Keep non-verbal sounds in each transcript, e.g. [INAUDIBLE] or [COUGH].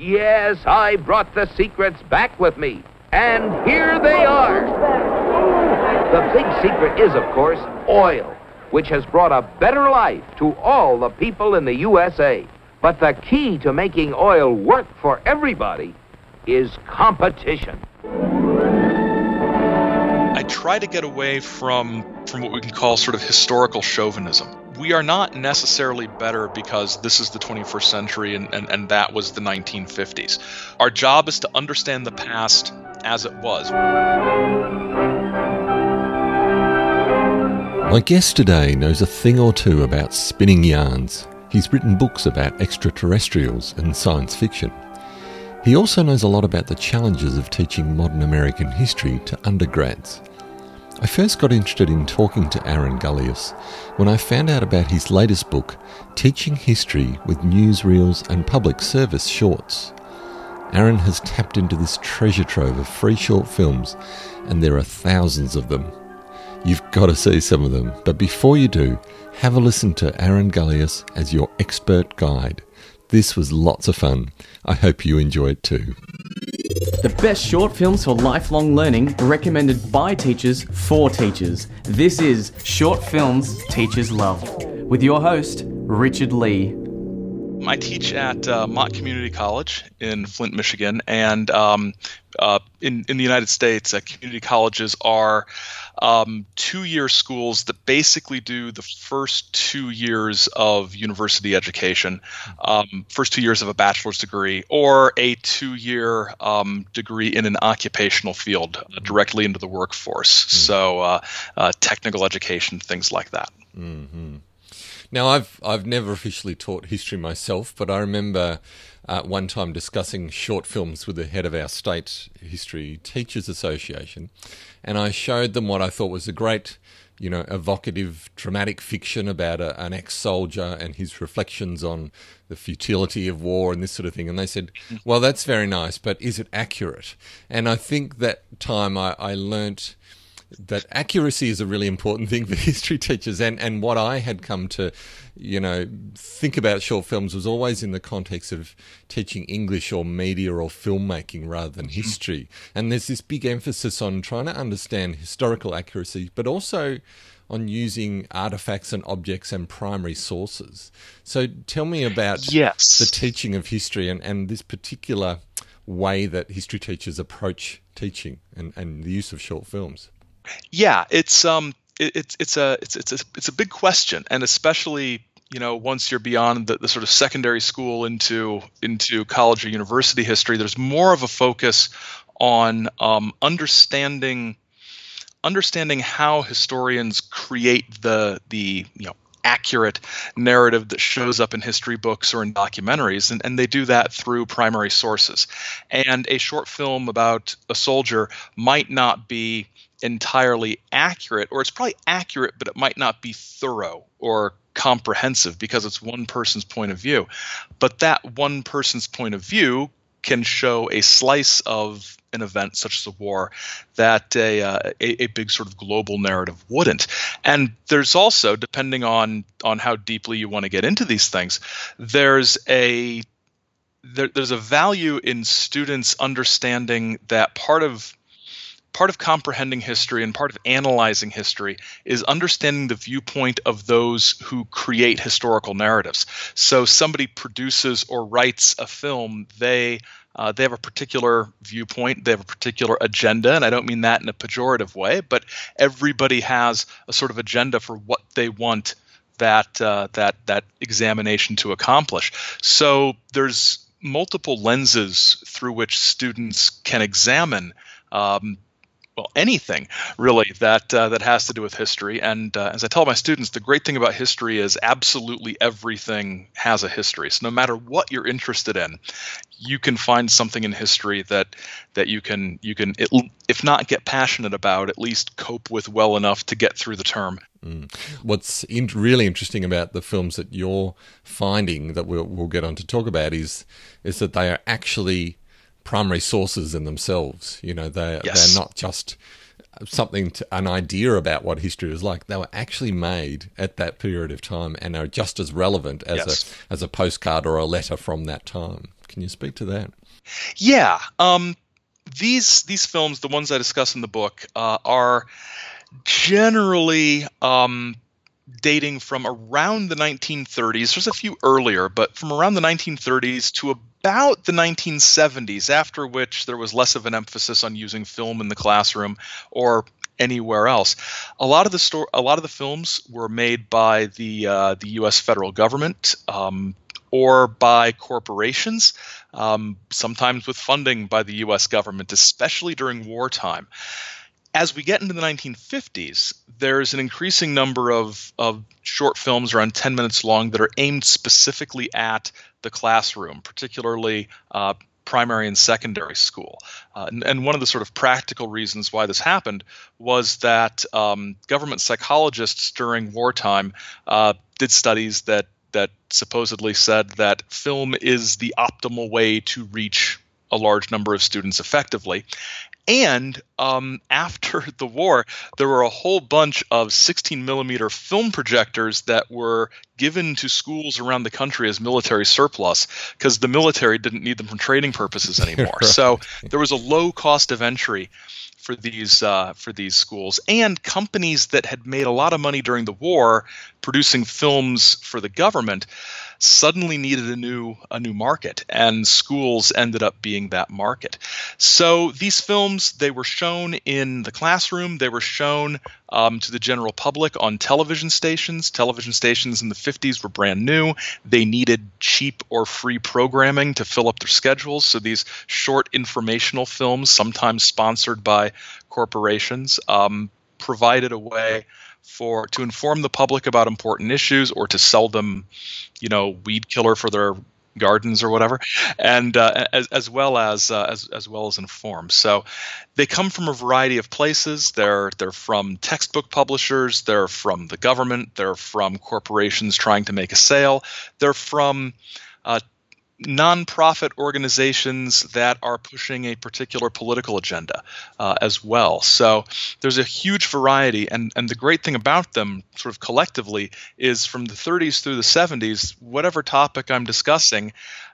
Yes, I brought the secrets back with me. And here they are. The big secret is, of course, oil, which has brought a better life to all the people in the USA. But the key to making oil work for everybody is competition. I try to get away from from what we can call sort of historical chauvinism. We are not necessarily better because this is the 21st century and, and, and that was the 1950s. Our job is to understand the past as it was. My guest today knows a thing or two about spinning yarns. He's written books about extraterrestrials and science fiction. He also knows a lot about the challenges of teaching modern American history to undergrads. I first got interested in talking to Aaron Gulyas when I found out about his latest book, Teaching History with Newsreels and Public Service Shorts. Aaron has tapped into this treasure trove of free short films, and there are thousands of them. You've got to see some of them, but before you do, have a listen to Aaron Gulyas as your expert guide. This was lots of fun. I hope you enjoy it too. The best short films for lifelong learning recommended by teachers for teachers. This is Short Films Teachers Love with your host, Richard Lee. I teach at uh, Mott Community College in Flint, Michigan, and um, uh, in in the United States, uh, community colleges are um, two-year schools that basically do the first two years of university education, um, first two years of a bachelor's degree, or a two-year um, degree in an occupational field uh, directly into the workforce. Mm. So uh, uh, technical education, things like that. Mm-hmm. Now, I've I've never officially taught history myself, but I remember uh, one time discussing short films with the head of our state history teachers association, and I showed them what I thought was a great, you know, evocative, dramatic fiction about a, an ex-soldier and his reflections on the futility of war and this sort of thing. And they said, "Well, that's very nice, but is it accurate?" And I think that time I, I learnt that accuracy is a really important thing for [LAUGHS] history teachers. And and what I had come to you know think about short films was always in the context of teaching English or media or filmmaking rather than history. And there's this big emphasis on trying to understand historical accuracy but also on using artifacts and objects and primary sources. So tell me about yes. the teaching of history and, and this particular way that history teachers approach teaching and, and the use of short films yeah, it's um, it, it's it's a it's it's a it's a big question, and especially you know once you're beyond the, the sort of secondary school into into college or university history, there's more of a focus on um, understanding understanding how historians create the the you know accurate narrative that shows up in history books or in documentaries, and, and they do that through primary sources. And a short film about a soldier might not be entirely accurate, or it's probably accurate, but it might not be thorough or comprehensive because it's one person's point of view. But that one person's point of view can show a slice of an event such as a war that a, uh, a, a, big sort of global narrative wouldn't. And there's also, depending on on how deeply you want to get into these things, there's a there, there's a value in students understanding that part of part of comprehending history and part of analyzing history is understanding the viewpoint of those who create historical narratives. So somebody produces or writes a film, they uh, they have a particular viewpoint, they have a particular agenda, and I don't mean that in a pejorative way, but everybody has a sort of agenda for what they want that uh, that that examination to accomplish. So there's multiple lenses through which students can examine um, well anything really that uh, that has to do with history. And uh, as i tell my students the great thing about history is absolutely everything has a history. So no matter what you're interested in you can find something in history that that you can you can if not get passionate about at least cope with well enough to get through the term. Mm. what's in, really interesting about the films that you're finding that we'll, we'll get on to talk about is is that they are actually primary sources in themselves. You know, they yes. they're not just something to, an idea about what history was like. They were actually made at that period of time and are just as relevant as yes. a as a postcard or a letter from that time. Can you speak to that? Yeah. Um, these these films, the ones I discuss in the book, uh, are generally um, dating from around the 1930s. There's a few earlier, but from around the 1930s to about the 1970s, after which there was less of an emphasis on using film in the classroom or anywhere else. A lot of the sto- a lot of the films were made by the uh, the U.S. federal government um, or by corporations, um, sometimes with funding by the U.S. government, especially during wartime as we get into the 1950s, there's an increasing number of, of short films around 10 minutes long that are aimed specifically at the classroom, particularly uh, primary and secondary school. Uh, and, and, one of the sort of practical reasons why this happened was that um, government psychologists during wartime uh, did studies that that supposedly said that film is the optimal way to reach a large number of students effectively. And um, after [LAUGHS] the war, there were a whole bunch of 16 millimeter film projectors that were given to schools around the country as military surplus because the military didn't need them for training purposes [LAUGHS] anymore. right. So there was a low cost of entry for these uh, for these schools and companies that had made a lot of money during the war producing films for the government suddenly needed a new a new market and schools ended up being that market. So these films they were shown in the classroom. They were shown um, to the general public on television stations. Television stations in the 50s were brand new. They needed cheap or free programming to fill up their schedules. So these short informational films sometimes sponsored by corporations um, provided a way for to inform the public about important issues or to sell them, you know, weed killer for their gardens or whatever, and uh, as, as well as, uh, as as well as inform. So they come from a variety of places. They're they're from textbook publishers. They're from the government. They're from corporations trying to make a sale. They're from uh, nonprofit organizations that are pushing a particular political agenda uh, as well. So there's a huge variety, and, and the great thing about them, sort of collectively, is from the 30s through the 70s, whatever topic I'm discussing,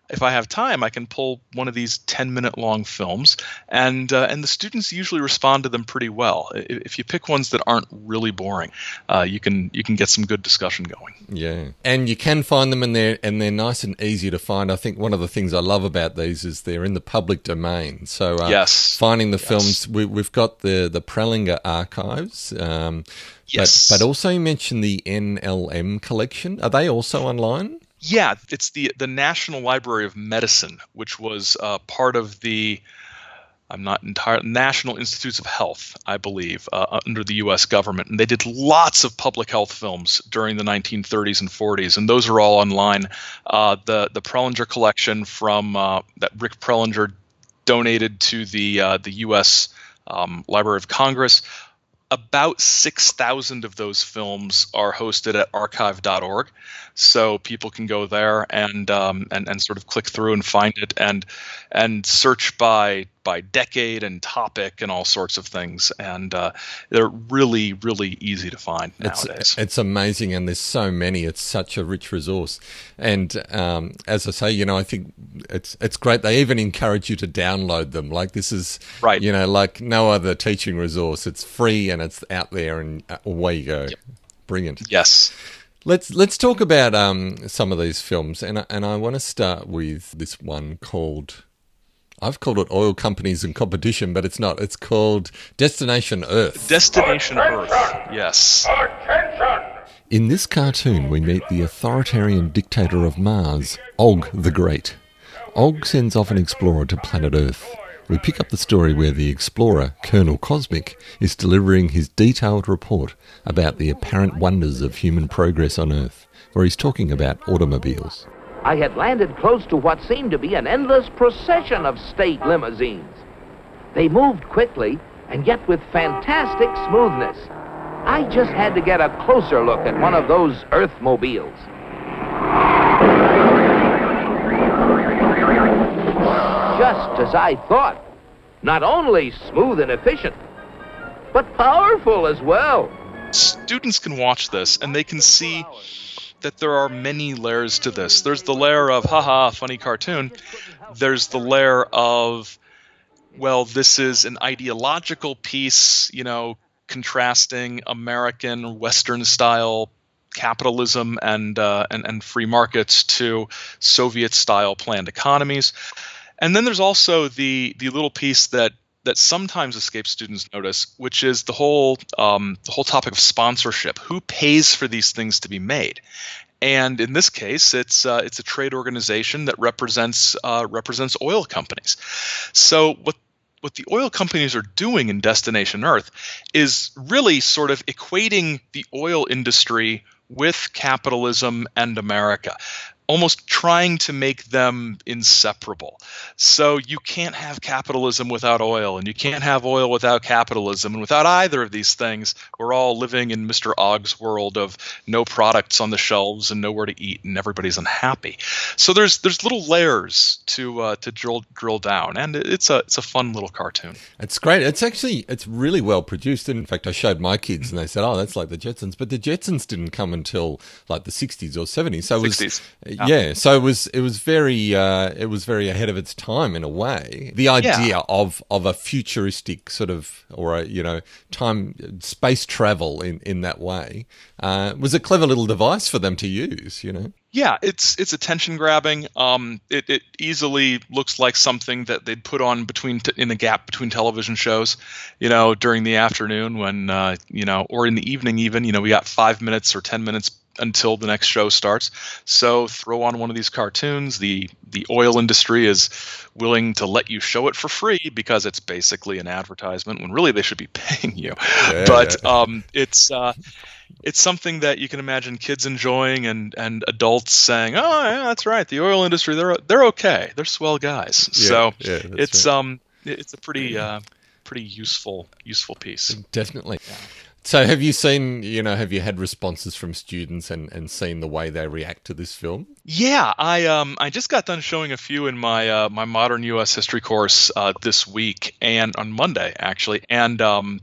if I have time, I can pull one of these 10 minute long films, and uh, and the students usually respond to them pretty well. If you pick ones that aren't really boring, uh, you can you can get some good discussion going. Yeah, and you can find them, and they're and they're nice and easy to find. I think one of the things I love about these is they're in the public domain. So uh, yes, finding the yes. films, we, have got the the Prelinger archives. Um, yes, but, but also you mentioned the NLM collection. Are they also online? Yeah, it's the the National Library of Medicine, which was uh, part of the I'm not entire National Institutes of Health, I believe, uh, under the U.S. government, and they did lots of public health films during the 1930s and 40s, and those are all online. Uh, the the Prelinger collection from uh, that Rick Prelinger donated to the uh, the U.S. Um, Library of Congress about 6,000 of those films are hosted at archive.org. So people can go there and, um, and, and sort of click through and find it and, and search by, by decade and topic and all sorts of things. And uh, they're really, really easy to find nowadays. It's, it's amazing. And there's so many. It's such a rich resource. And um, as I say, you know, I think it's, it's great. They even encourage you to download them. Like this is, right. you know, like no other teaching resource. It's free and it's out there and away you go. Yep. Brilliant. Yes. Let's let's talk about um, some of these films, and and I want to start with this one called. I've called it Oil Companies and Competition, but it's not. It's called Destination Earth. Destination Earth. Yes. Attention. In this cartoon, we meet the authoritarian dictator of Mars, Og the Great. Og sends off an explorer to planet Earth. We pick up the story where the explorer, Colonel Cosmic, is delivering his detailed report about the apparent wonders of human progress on Earth, where he's talking about automobiles. I had landed close to what seemed to be an endless procession of state limousines. They moved quickly and yet with fantastic smoothness. I just had to get a closer look at one of those Earthmobiles. Just as I thought. Not only smooth and efficient, but powerful as well. Students can watch this and they can see that there are many layers to this. There's the layer of haha, funny cartoon. There's the layer of well, this is an ideological piece, you know, contrasting American Western style capitalism and, uh, and and free markets to Soviet style planned economies. And then there's also the the little piece that that sometimes escapes students' notice, which is the whole um, the whole topic of sponsorship. Who pays for these things to be made? And in this case, it's uh, it's a trade organization that represents uh, represents oil companies. So what what the oil companies are doing in Destination Earth is really sort of equating the oil industry with capitalism and America almost trying to make them inseparable. So you can't have capitalism without oil, and you can't have oil without capitalism. And without either of these things, we're all living in Mr. Og's world of no products on the shelves and nowhere to eat, and everybody's unhappy. So there's there's little layers to uh, to drill drill down, and it's a it's a fun little cartoon. It's great. It's actually it's really well produced. In fact, I showed my kids, and they said, "Oh, that's like the Jetsons," but the Jetsons didn't come until like the 60s or 70s. So it 60s. Yeah. So it was it was very uh, it was very ahead of its time in a way. The idea yeah. of of a futuristic sort of or a you know time space travel in in that way uh, was a clever little device for them to use. You know. Yeah, it's it's attention grabbing. Um, it, it easily looks like something that they'd put on between t- in the gap between television shows, you know, during the afternoon when uh, you know, or in the evening even. You know, we got five minutes or ten minutes until the next show starts. So throw on one of these cartoons. The the oil industry is willing to let you show it for free because it's basically an advertisement when really they should be [LAUGHS] paying you. Yeah, but yeah. Um, it's uh, it's something that you can imagine kids enjoying and and adults saying, "Oh, yeah, that's right. The oil industry, they're they're okay. They're swell guys." so it's right. um it's a pretty uh, pretty useful useful piece. Definitely. So, have you seen, you know, have you had responses from students and, and seen the way they react to this film? Yeah, I um I just got done showing a few in my uh, my modern U.S. history course uh, this week and on Monday actually, and um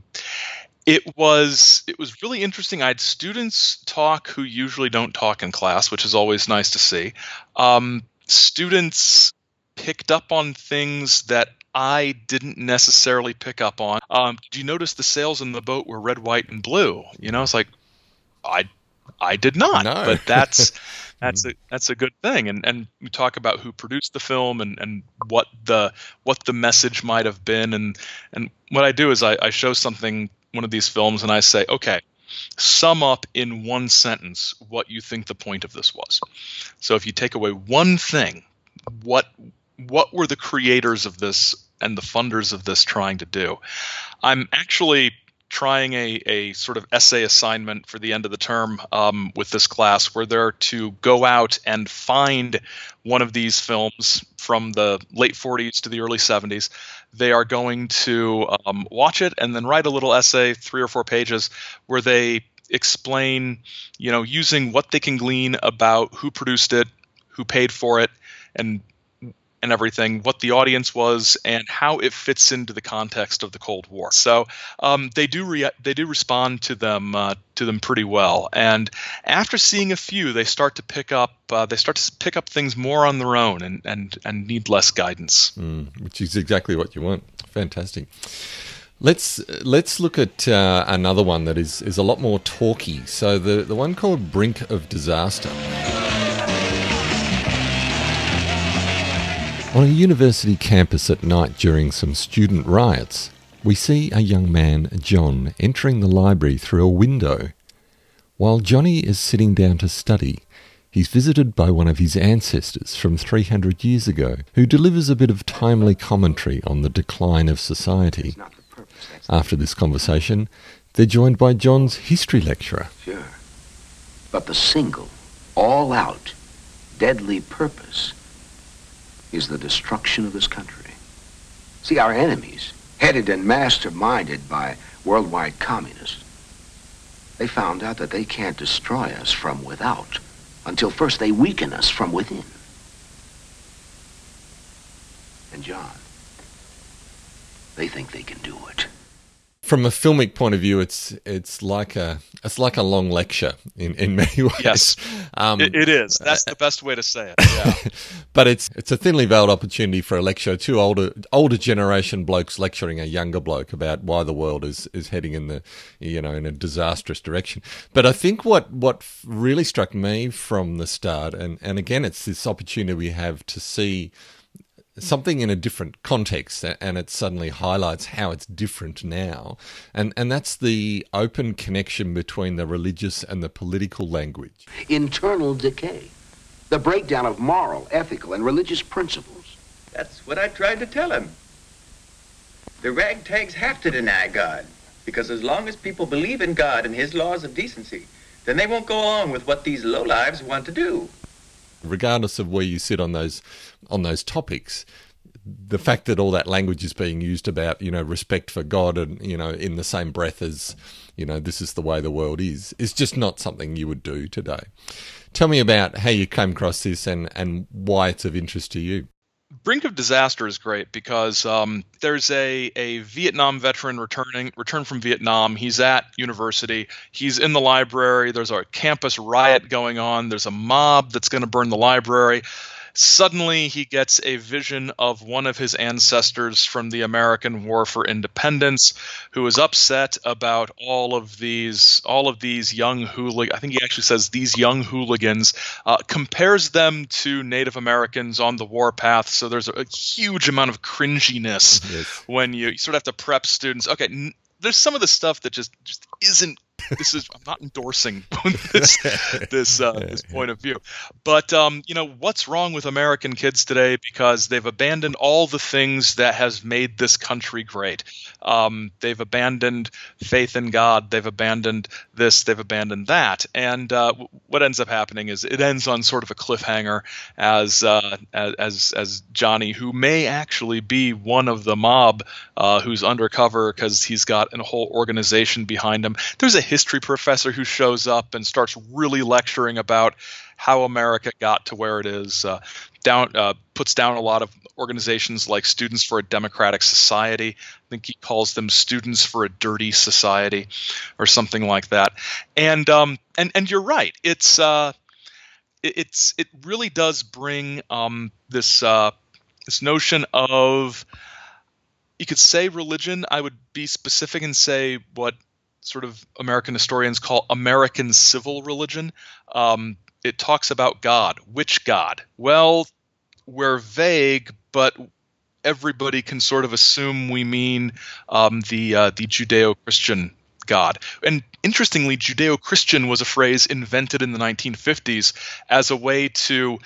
it was it was really interesting. I had students talk who usually don't talk in class, which is always nice to see. Um, students picked up on things that I didn't necessarily pick up on. Um, did you notice the sails in the boat were red, white, and blue? You know, it's like I I did not, no. but that's [LAUGHS] that's a that's a good thing. And and we talk about who produced the film and, and what the what the message might have been. And and what I do is I, I show something one of these films and I say, okay, sum up in one sentence what you think the point of this was. So if you take away one thing, what what were the creators of this and the funders of this trying to do? I'm actually trying a, a sort of essay assignment for the end of the term um, with this class where they're to go out and find one of these films from the late 40s to the early 70s. They are going to um, watch it and then write a little essay, three or four pages, where they explain, you know, using what they can glean about who produced it, who paid for it, and and everything, what the audience was, and how it fits into the context of the Cold War. So um, they do re- they do respond to them uh, to them pretty well. And after seeing a few, they start to pick up uh, they start to pick up things more on their own and and and need less guidance. Mm, which is exactly what you want. Fantastic. Let's let's look at uh, another one that is is a lot more talky. So the the one called Brink of Disaster. On a university campus at night during some student riots, we see a young man, John, entering the library through a window. While Johnny is sitting down to study, he's visited by one of his ancestors from 300 years ago, who delivers a bit of timely commentary on the decline of society. After this conversation, they're joined by John's history lecturer. Sure. But the single, all out, deadly purpose is the destruction of this country. See, our enemies, headed and masterminded by worldwide communists, they found out that they can't destroy us from without until first they weaken us from within. And John, they think they can do it. From a filmic point of view, it's it's like a it's like a long lecture in, in many [LAUGHS] ways. Yes, um, it, it is. That's the best way to say it. [LAUGHS] Yeah. but it's it's a thinly veiled opportunity for a lecture. Two older older generation blokes lecturing a younger bloke about why the world is is heading in the you know in a disastrous direction. But I think what what really struck me from the start, and and again, it's this opportunity we have to see something in a different context and it suddenly highlights how it's different now. And and that's the open connection between the religious and the political language. Internal decay. The breakdown of moral ethical and religious principles. That's what i tried to tell him. The ragtags have to deny god because as long as people believe in god and his laws of decency then they won't go along with what these lowlives want to do regardless of where you sit on those on those topics the fact that all that language is being used about you know respect for God and you know in the same breath as you know this is the way the world is is just not something you would do today. Tell me about how you came across this and and why it's of interest to you. Brink of Disaster is great because um, there's a, a Vietnam veteran returning return from Vietnam. He's at university. He's in the library. There's a campus riot going on. There's a mob that's going to burn the library. Suddenly, he gets a vision of one of his ancestors from the American War for Independence, who is upset about all of these all of these young hooligans. I think he actually says these young hooligans. Uh, compares them to Native Americans on the warpath. So there's a, a huge amount of cringiness yes. when you, you, sort of have to prep students. Okay, n- there's some of the stuff that just just isn't this is I'm not endorsing [LAUGHS] this this uh, this point of view, but um, you know what's wrong with American kids today because they've abandoned all the things that has made this country great. Um, they've abandoned faith in God. They've abandoned this. They've abandoned that. And uh, what ends up happening is it ends on sort of a cliffhanger as uh, as as Johnny, who may actually be one of the mob uh, who's undercover because he's got a whole organization behind him. There's a history professor who shows up and starts really lecturing about how America got to where it is. Uh, down uh, puts down a lot of organizations like Students for a Democratic Society. I think he calls them Students for a Dirty Society, or something like that. And um, and and you're right. It's uh, it, it's it really does bring um, this uh, this notion of you could say religion. I would be specific and say what sort of American historians call American civil religion. Um, it talks about God. Which God? Well, we're vague, but everybody can sort of assume we mean um, the uh, the Judeo-Christian God. And interestingly, Judeo-Christian was a phrase invented in the 1950s as a way to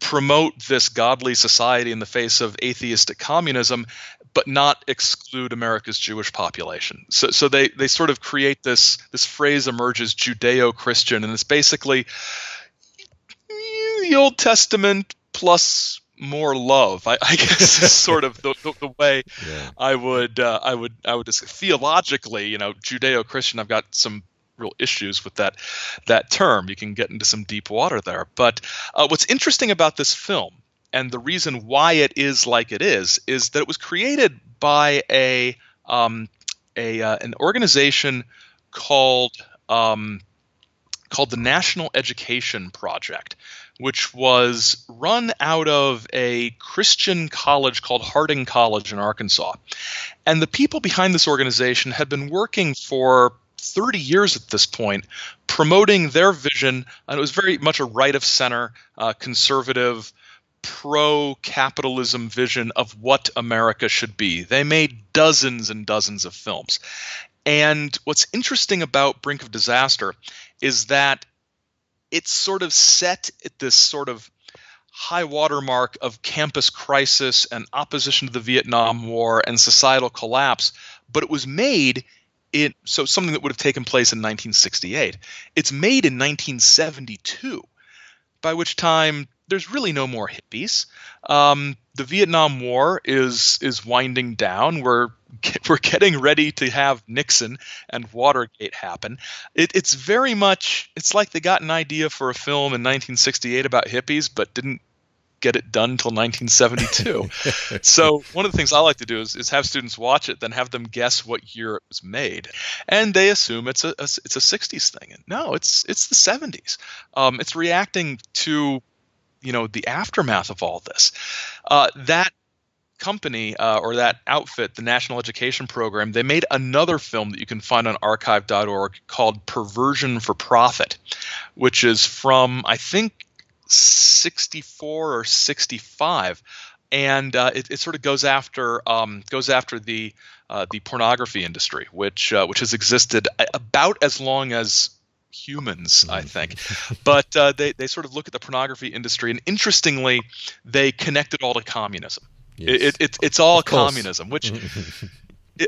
promote this godly society in the face of atheistic communism but not exclude America's Jewish population. So, so they, they sort of create this this phrase emerges Judeo-Christian, and it's basically the Old Testament plus more love. I, I guess is [LAUGHS] sort of the, the, the way yeah. I would uh, I would I would just theologically, you know, Judeo-Christian. I've got some real issues with that that term. You can get into some deep water there. But uh, what's interesting about this film and the reason why it is like it is is that it was created by a um, a uh, an organization called um, called the National Education Project, which was run out of a Christian college called Harding College in Arkansas. And the people behind this organization had been working for 30 years at this point promoting their vision, and it was very much a right of center, uh, conservative, pro capitalism vision of what America should be. They made dozens and dozens of films. And what's interesting about Brink of Disaster is that it's sort of set at this sort of high watermark of campus crisis and opposition to the Vietnam War and societal collapse, but it was made in so something that would have taken place in 1968. It's made in 1972, by which time there's really no more hippies. Um, the Vietnam War is is winding down. We're we're getting ready to have Nixon and Watergate happen. It, it's very much it's like they got an idea for a film in 1968 about hippies, but didn't get it done until 1972. [LAUGHS] so one of the things I like to do is, is have students watch it, then have them guess what year it was made, and they assume it's a, a it's a 60s thing. And no, it's it's the 70s. Um, it's reacting to you know the aftermath of all this. Uh, that company uh, or that outfit, the National Education Program, they made another film that you can find on archive.org called Perversion for Profit, which is from, I think, 64 or 65 and uh, it, it, sort of goes after um, goes after the uh, the pornography industry, which uh, which has existed about as long as humans, I think. but uh, they they sort of look at the pornography industry, and interestingly, they connect it all to communism. Yes. It, it, it, it's all communism, which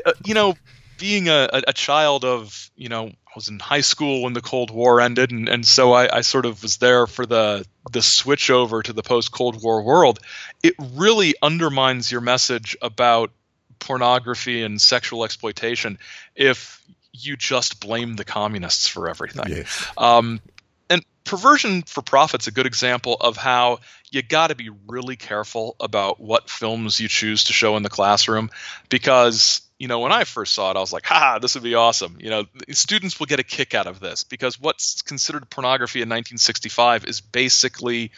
uh, you know being a, a, child of you know I was in high school when the Cold War ended, and, and so I, I sort of was there for the the switch over to the post Cold War world. It really undermines your message about pornography and sexual exploitation if you just blame the communists for everything. Yes. Um, and perversion for profit's a good example of how you got to be really careful about what films you choose to show in the classroom because you know, when I first saw it, I was like, ha, this would be awesome. You know, students will get a kick out of this because what's considered pornography in 1965 is basically,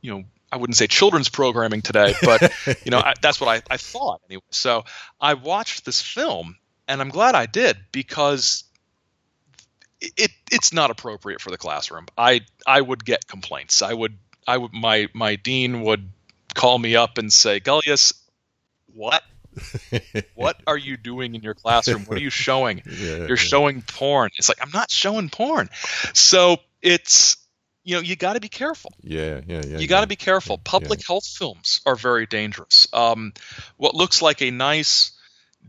you know, I wouldn't say children's programming today, but, [LAUGHS] you know, I, that's what I, I thought anyway. So I watched this film and I'm glad I did because it, it's not appropriate for the classroom. I, I would get complaints. I would, I would, my, my dean would call me up and say, Gulyas, what? [LAUGHS] what are you doing in your classroom? What are you showing? [LAUGHS] Yeah, You're yeah. showing porn. It's like I'm not showing porn. So it's you know you got to be careful. Yeah, yeah, yeah. You got to be careful. Public health films are very dangerous. Um, what looks like a nice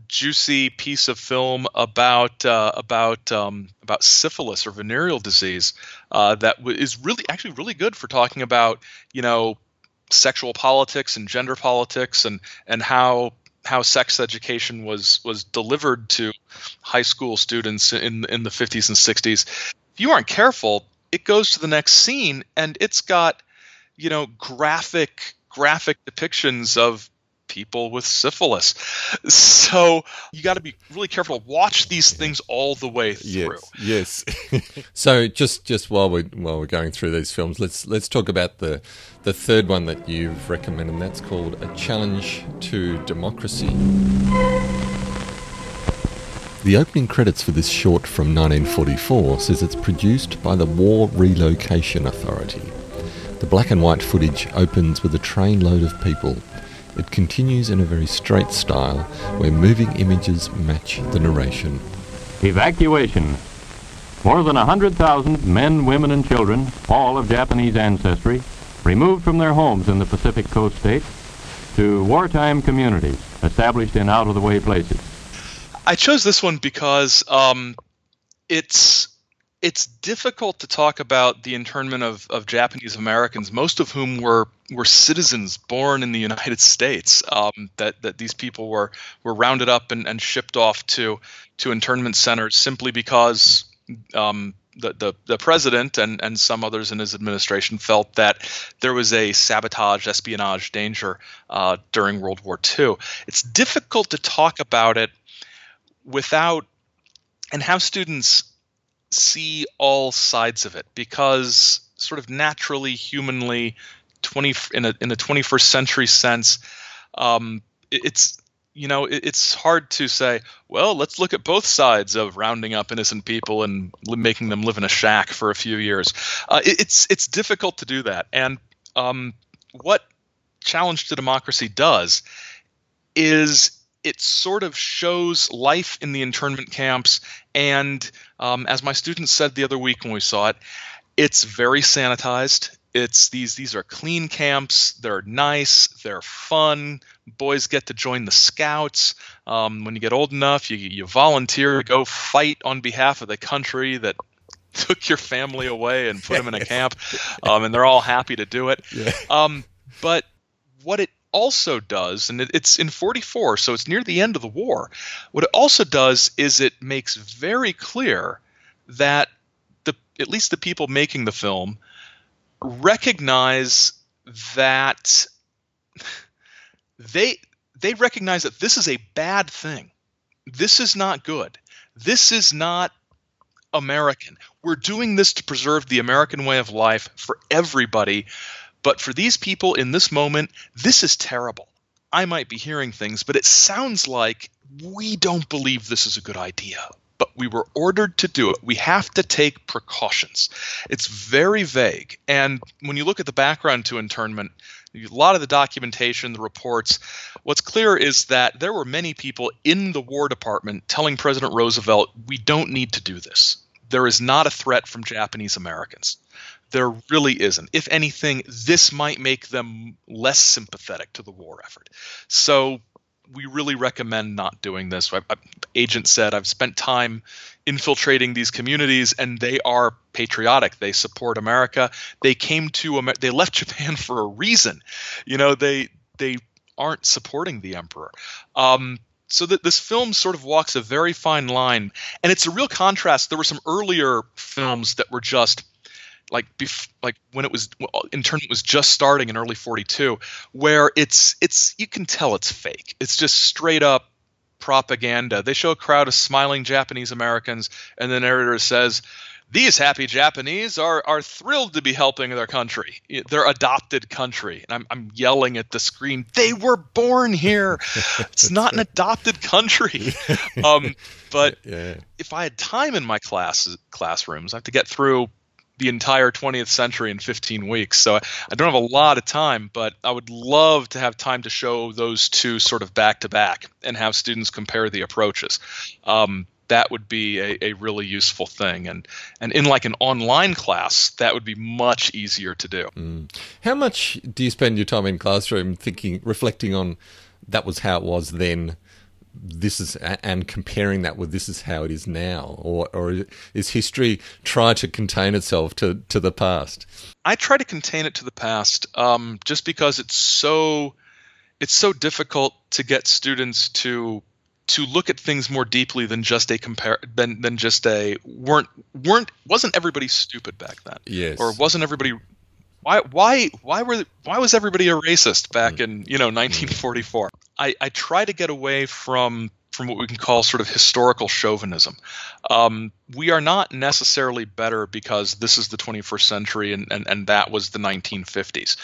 juicy piece of film about uh, about um, about syphilis or venereal disease uh, that w- is really actually really good for talking about you know sexual politics and gender politics and and how how sex education was was delivered to high school students in in the 50s and 60s if you aren't careful it goes to the next scene and it's got you know graphic graphic depictions of people with syphilis. So you got to be really careful. Watch these things all the way through. Yes. yes. [LAUGHS] so just just while we while we're going through these films, let's let's talk about the the third one that you've recommended. And that's called A Challenge to Democracy. The opening credits for this short from 1944 says it's produced by the War Relocation Authority. The black and white footage opens with a trainload of people it continues in a very straight style where moving images match the narration. Evacuation. More than 100,000 men, women, and children, all of Japanese ancestry, removed from their homes in the Pacific coast states to wartime communities established in out of the way places. I chose this one because um, it's it's difficult to talk about the internment of, of Japanese Americans, most of whom were were citizens born in the United States. Um, that that these people were were rounded up and, and shipped off to to internment centers simply because um, the, the, the president and, and some others in his administration felt that there was a sabotage, espionage danger uh, during World War II. It's difficult to talk about it without and have students see all sides of it because sort of naturally humanly 20 in a in a 21st century sense um, it, it's you know it, it's hard to say well let's look at both sides of rounding up innocent people and li- making them live in a shack for a few years. Uh, it, it's it's difficult to do that. And um, what challenge to democracy does is it sort of shows life in the internment camps. And um, as my students said the other week when we saw it, it's very sanitized. It's these these are clean camps. They're nice. They're fun. Boys get to join the scouts. Um, when you get old enough, you you volunteer to go fight on behalf of the country that [LAUGHS] took your family away and put them in a camp, um, and they're all happy to do it. Um, but what it also does, and it's in 44, so it's near the end of the war. What it also does is it makes very clear that the at least the people making the film recognize that they they recognize that this is a bad thing. This is not good. This is not American. We're doing this to preserve the American way of life for everybody. But for these people in this moment, this is terrible. I might be hearing things, but it sounds like we don't believe this is a good idea. But we were ordered to do it. We have to take precautions. It's very vague. And when you look at the background to internment, a lot of the documentation, the reports, what's clear is that there were many people in the War Department telling President Roosevelt, we don't need to do this. There is not a threat from Japanese Americans. There really isn't. If anything, this might make them less sympathetic to the war effort. So we really recommend not doing this. I, I, agent said, I've spent time infiltrating these communities and they are patriotic they support america they came to Amer- they left [LAUGHS] japan for a reason you know they they aren't supporting the emperor um, so that this film sort of walks a very fine line and it's a real contrast there were some earlier films that were just like bef- like when it was internment was just starting in early 42 where it's it's you can tell it's fake it's just straight up propaganda. They show a crowd of smiling Japanese Americans, and the narrator says, these happy Japanese are are thrilled to be helping their country, their adopted country. And I'm, I'm yelling at the screen, they were born here. It's [LAUGHS] not an adopted country. [LAUGHS] Um, but yeah. if I had time in my class classrooms, I have to get through the entire 20th century in 15 weeks. So I, don't have a lot of time, but I would love to have time to show those two sort of back to back and have students compare the approaches. Um, that would be a, a, really useful thing. And and in like an online class, that would be much easier to do. Mm. How much do you spend your time in classroom thinking, reflecting on that was how it was then? This is and comparing that with this is how it is now or or is history try to contain itself to to the past? I try to contain it to the past um, just because it's so it's so difficult to get students to to look at things more deeply than just a compare than than just a weren't weren't wasn't everybody stupid back then? Yes. Or wasn't everybody why why why were why was everybody a racist back mm. in you know 1944 I, I try to get away from from what we can call sort of historical chauvinism. Um, we are not necessarily better because this is the 21st century and, and, and that was the 1950s.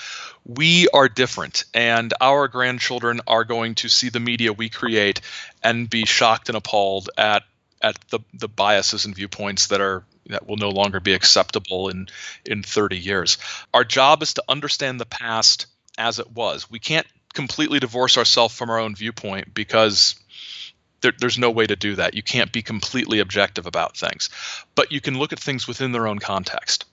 We are different, and our grandchildren are going to see the media we create and be shocked and appalled at at the, the biases and viewpoints that are that will no longer be acceptable in in 30 years. Our job is to understand the past as it was. We can't completely divorce ourselves from our own viewpoint because there, there's no way to do that. You can't be completely objective about things, but you can look at things within their own context.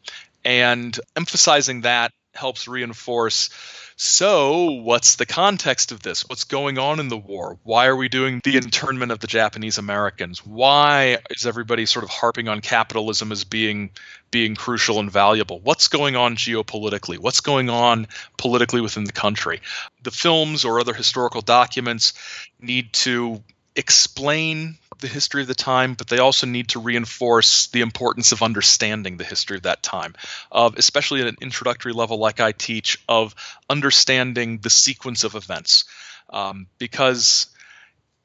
And emphasizing that helps reinforce so, what's the context of this? What's going on in the war? Why are we doing the internment of the Japanese Americans? Why is everybody sort of harping on capitalism as being being crucial and valuable? What's going on geopolitically? What's going on politically within the country? The films or other historical documents need to explain the history of the time, but they also need to reinforce the importance of understanding the history of that time, of especially at an introductory level like I teach, of understanding the sequence of events, um, because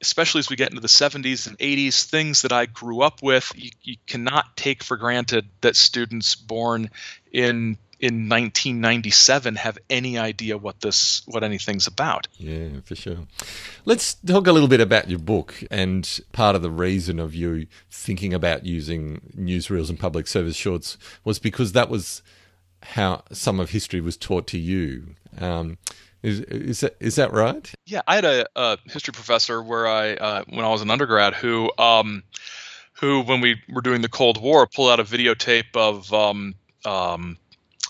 especially as we get into the 70s and 80s, things that I grew up with, you, you cannot take for granted that students born in in 1997 have any idea what this what anything's about. Yeah, for sure. Let's talk a little bit about your book and part of the reason of you thinking about using newsreels and public service shorts was because that was how some of history was taught to you. Um, is, is that is that right? Yeah, I had a, a history professor where I uh, when I was an undergrad who um, who when we were doing the Cold War pulled out a videotape of um, um,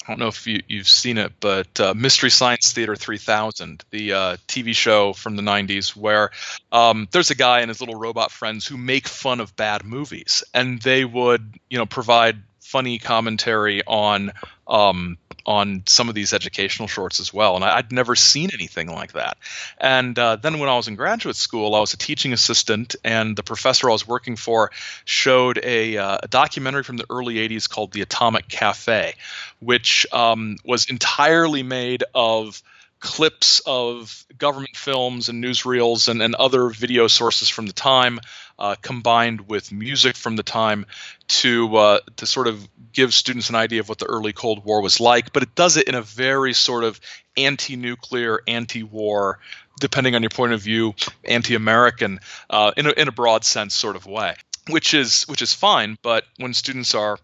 I don't know if you, have seen it, but uh, Mystery Science Theater 3000, the uh, TV show from the 90s, where um, there's a guy and his little robot friends who make fun of bad movies, and they would, you know, provide funny commentary on um, on some of these educational shorts as well, and I, would never seen anything like that. And uh, then when I was in graduate school, I was a teaching assistant, and the professor I was working for showed a, uh, a documentary from the early '80s called "The Atomic Cafe," which um, was entirely made of clips of government films and newsreels and, and other video sources from the time, uh, combined with music from the time, to uh, to sort of give students an idea of what the early Cold War was like. But it does it in a very sort of anti-nuclear, anti-war, depending on your point of view, anti-American, uh, in a, in a broad sense, sort of way, which is which is fine. But when students are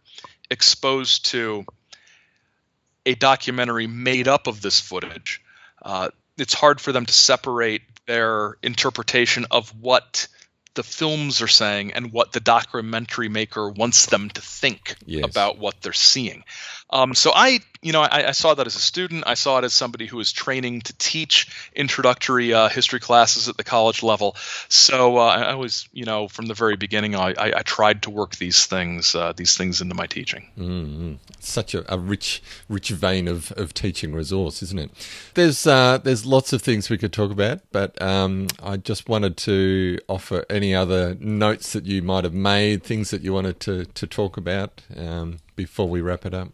exposed to a documentary made up of this footage uh, it's hard for them to separate their interpretation of what the films are saying and what the documentary maker wants them to think yes. about what they're seeing. Um, so I, you know, I, I, saw that as a student. I saw it as somebody who was training to teach introductory uh, history classes at the college level. So uh, I was, you know, from the very beginning, I, I, I tried to work these things, uh, these things into my teaching. Mm-hmm. Such a, a, rich, rich vein of, of teaching resource, isn't it? There's uh, there's lots of things we could talk about, but um, I just wanted to offer any other notes that you might have made, things that you wanted to to talk about um, before we wrap it up.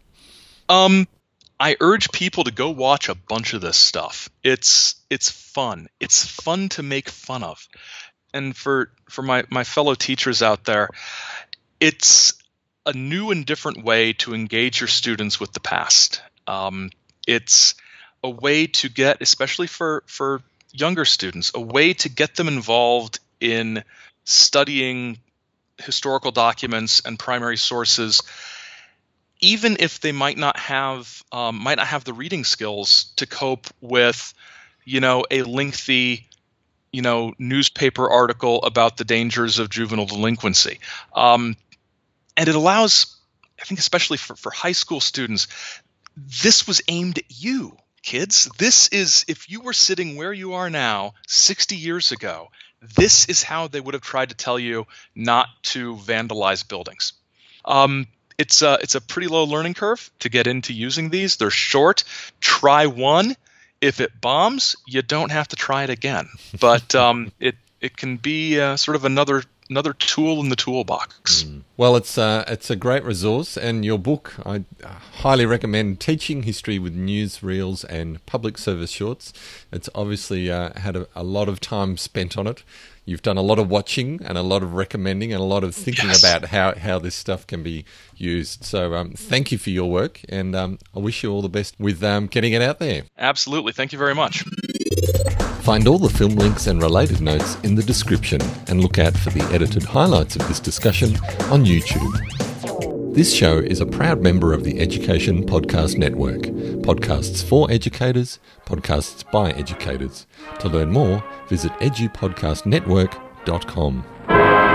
Um, I urge people to go watch a bunch of this stuff. It's it's fun. It's fun to make fun of. And for for my my fellow teachers out there, it's a new and different way to engage your students with the past. Um, it's a way to get, especially for for younger students, a way to get them involved in studying historical documents and primary sources even if they might not have um, might not have the reading skills to cope with you know a lengthy you know newspaper article about the dangers of juvenile delinquency. Um, and it allows i think especially for, for high school students this was aimed at you kids. This is if you were sitting where you are now 60 years ago this is how they would have tried to tell you not to vandalize buildings. Um, it's a, it's a pretty low learning curve to get into using these. They're short. Try one. If it bombs, you don't have to try it again. But um, [LAUGHS] it it can be uh, sort of another another tool in the toolbox. Mm. Well, it's uh, it's a great resource, and your book I highly recommend. Teaching history with newsreels and public service shorts. It's obviously uh, had a, a, lot of time spent on it. You've done a lot of watching and a lot of recommending and a lot of thinking yes. about how, how this stuff can be used. So um, thank you for your work, and um, I wish you all the best with um, getting it out there. Absolutely. Thank you very much. Find all the film links and related notes in the description and look out for the edited highlights of this discussion on YouTube. This show is a proud member of the Education Podcast Network. Podcasts for educators, podcasts by educators. To learn more, visit edupodcastnetwork.com.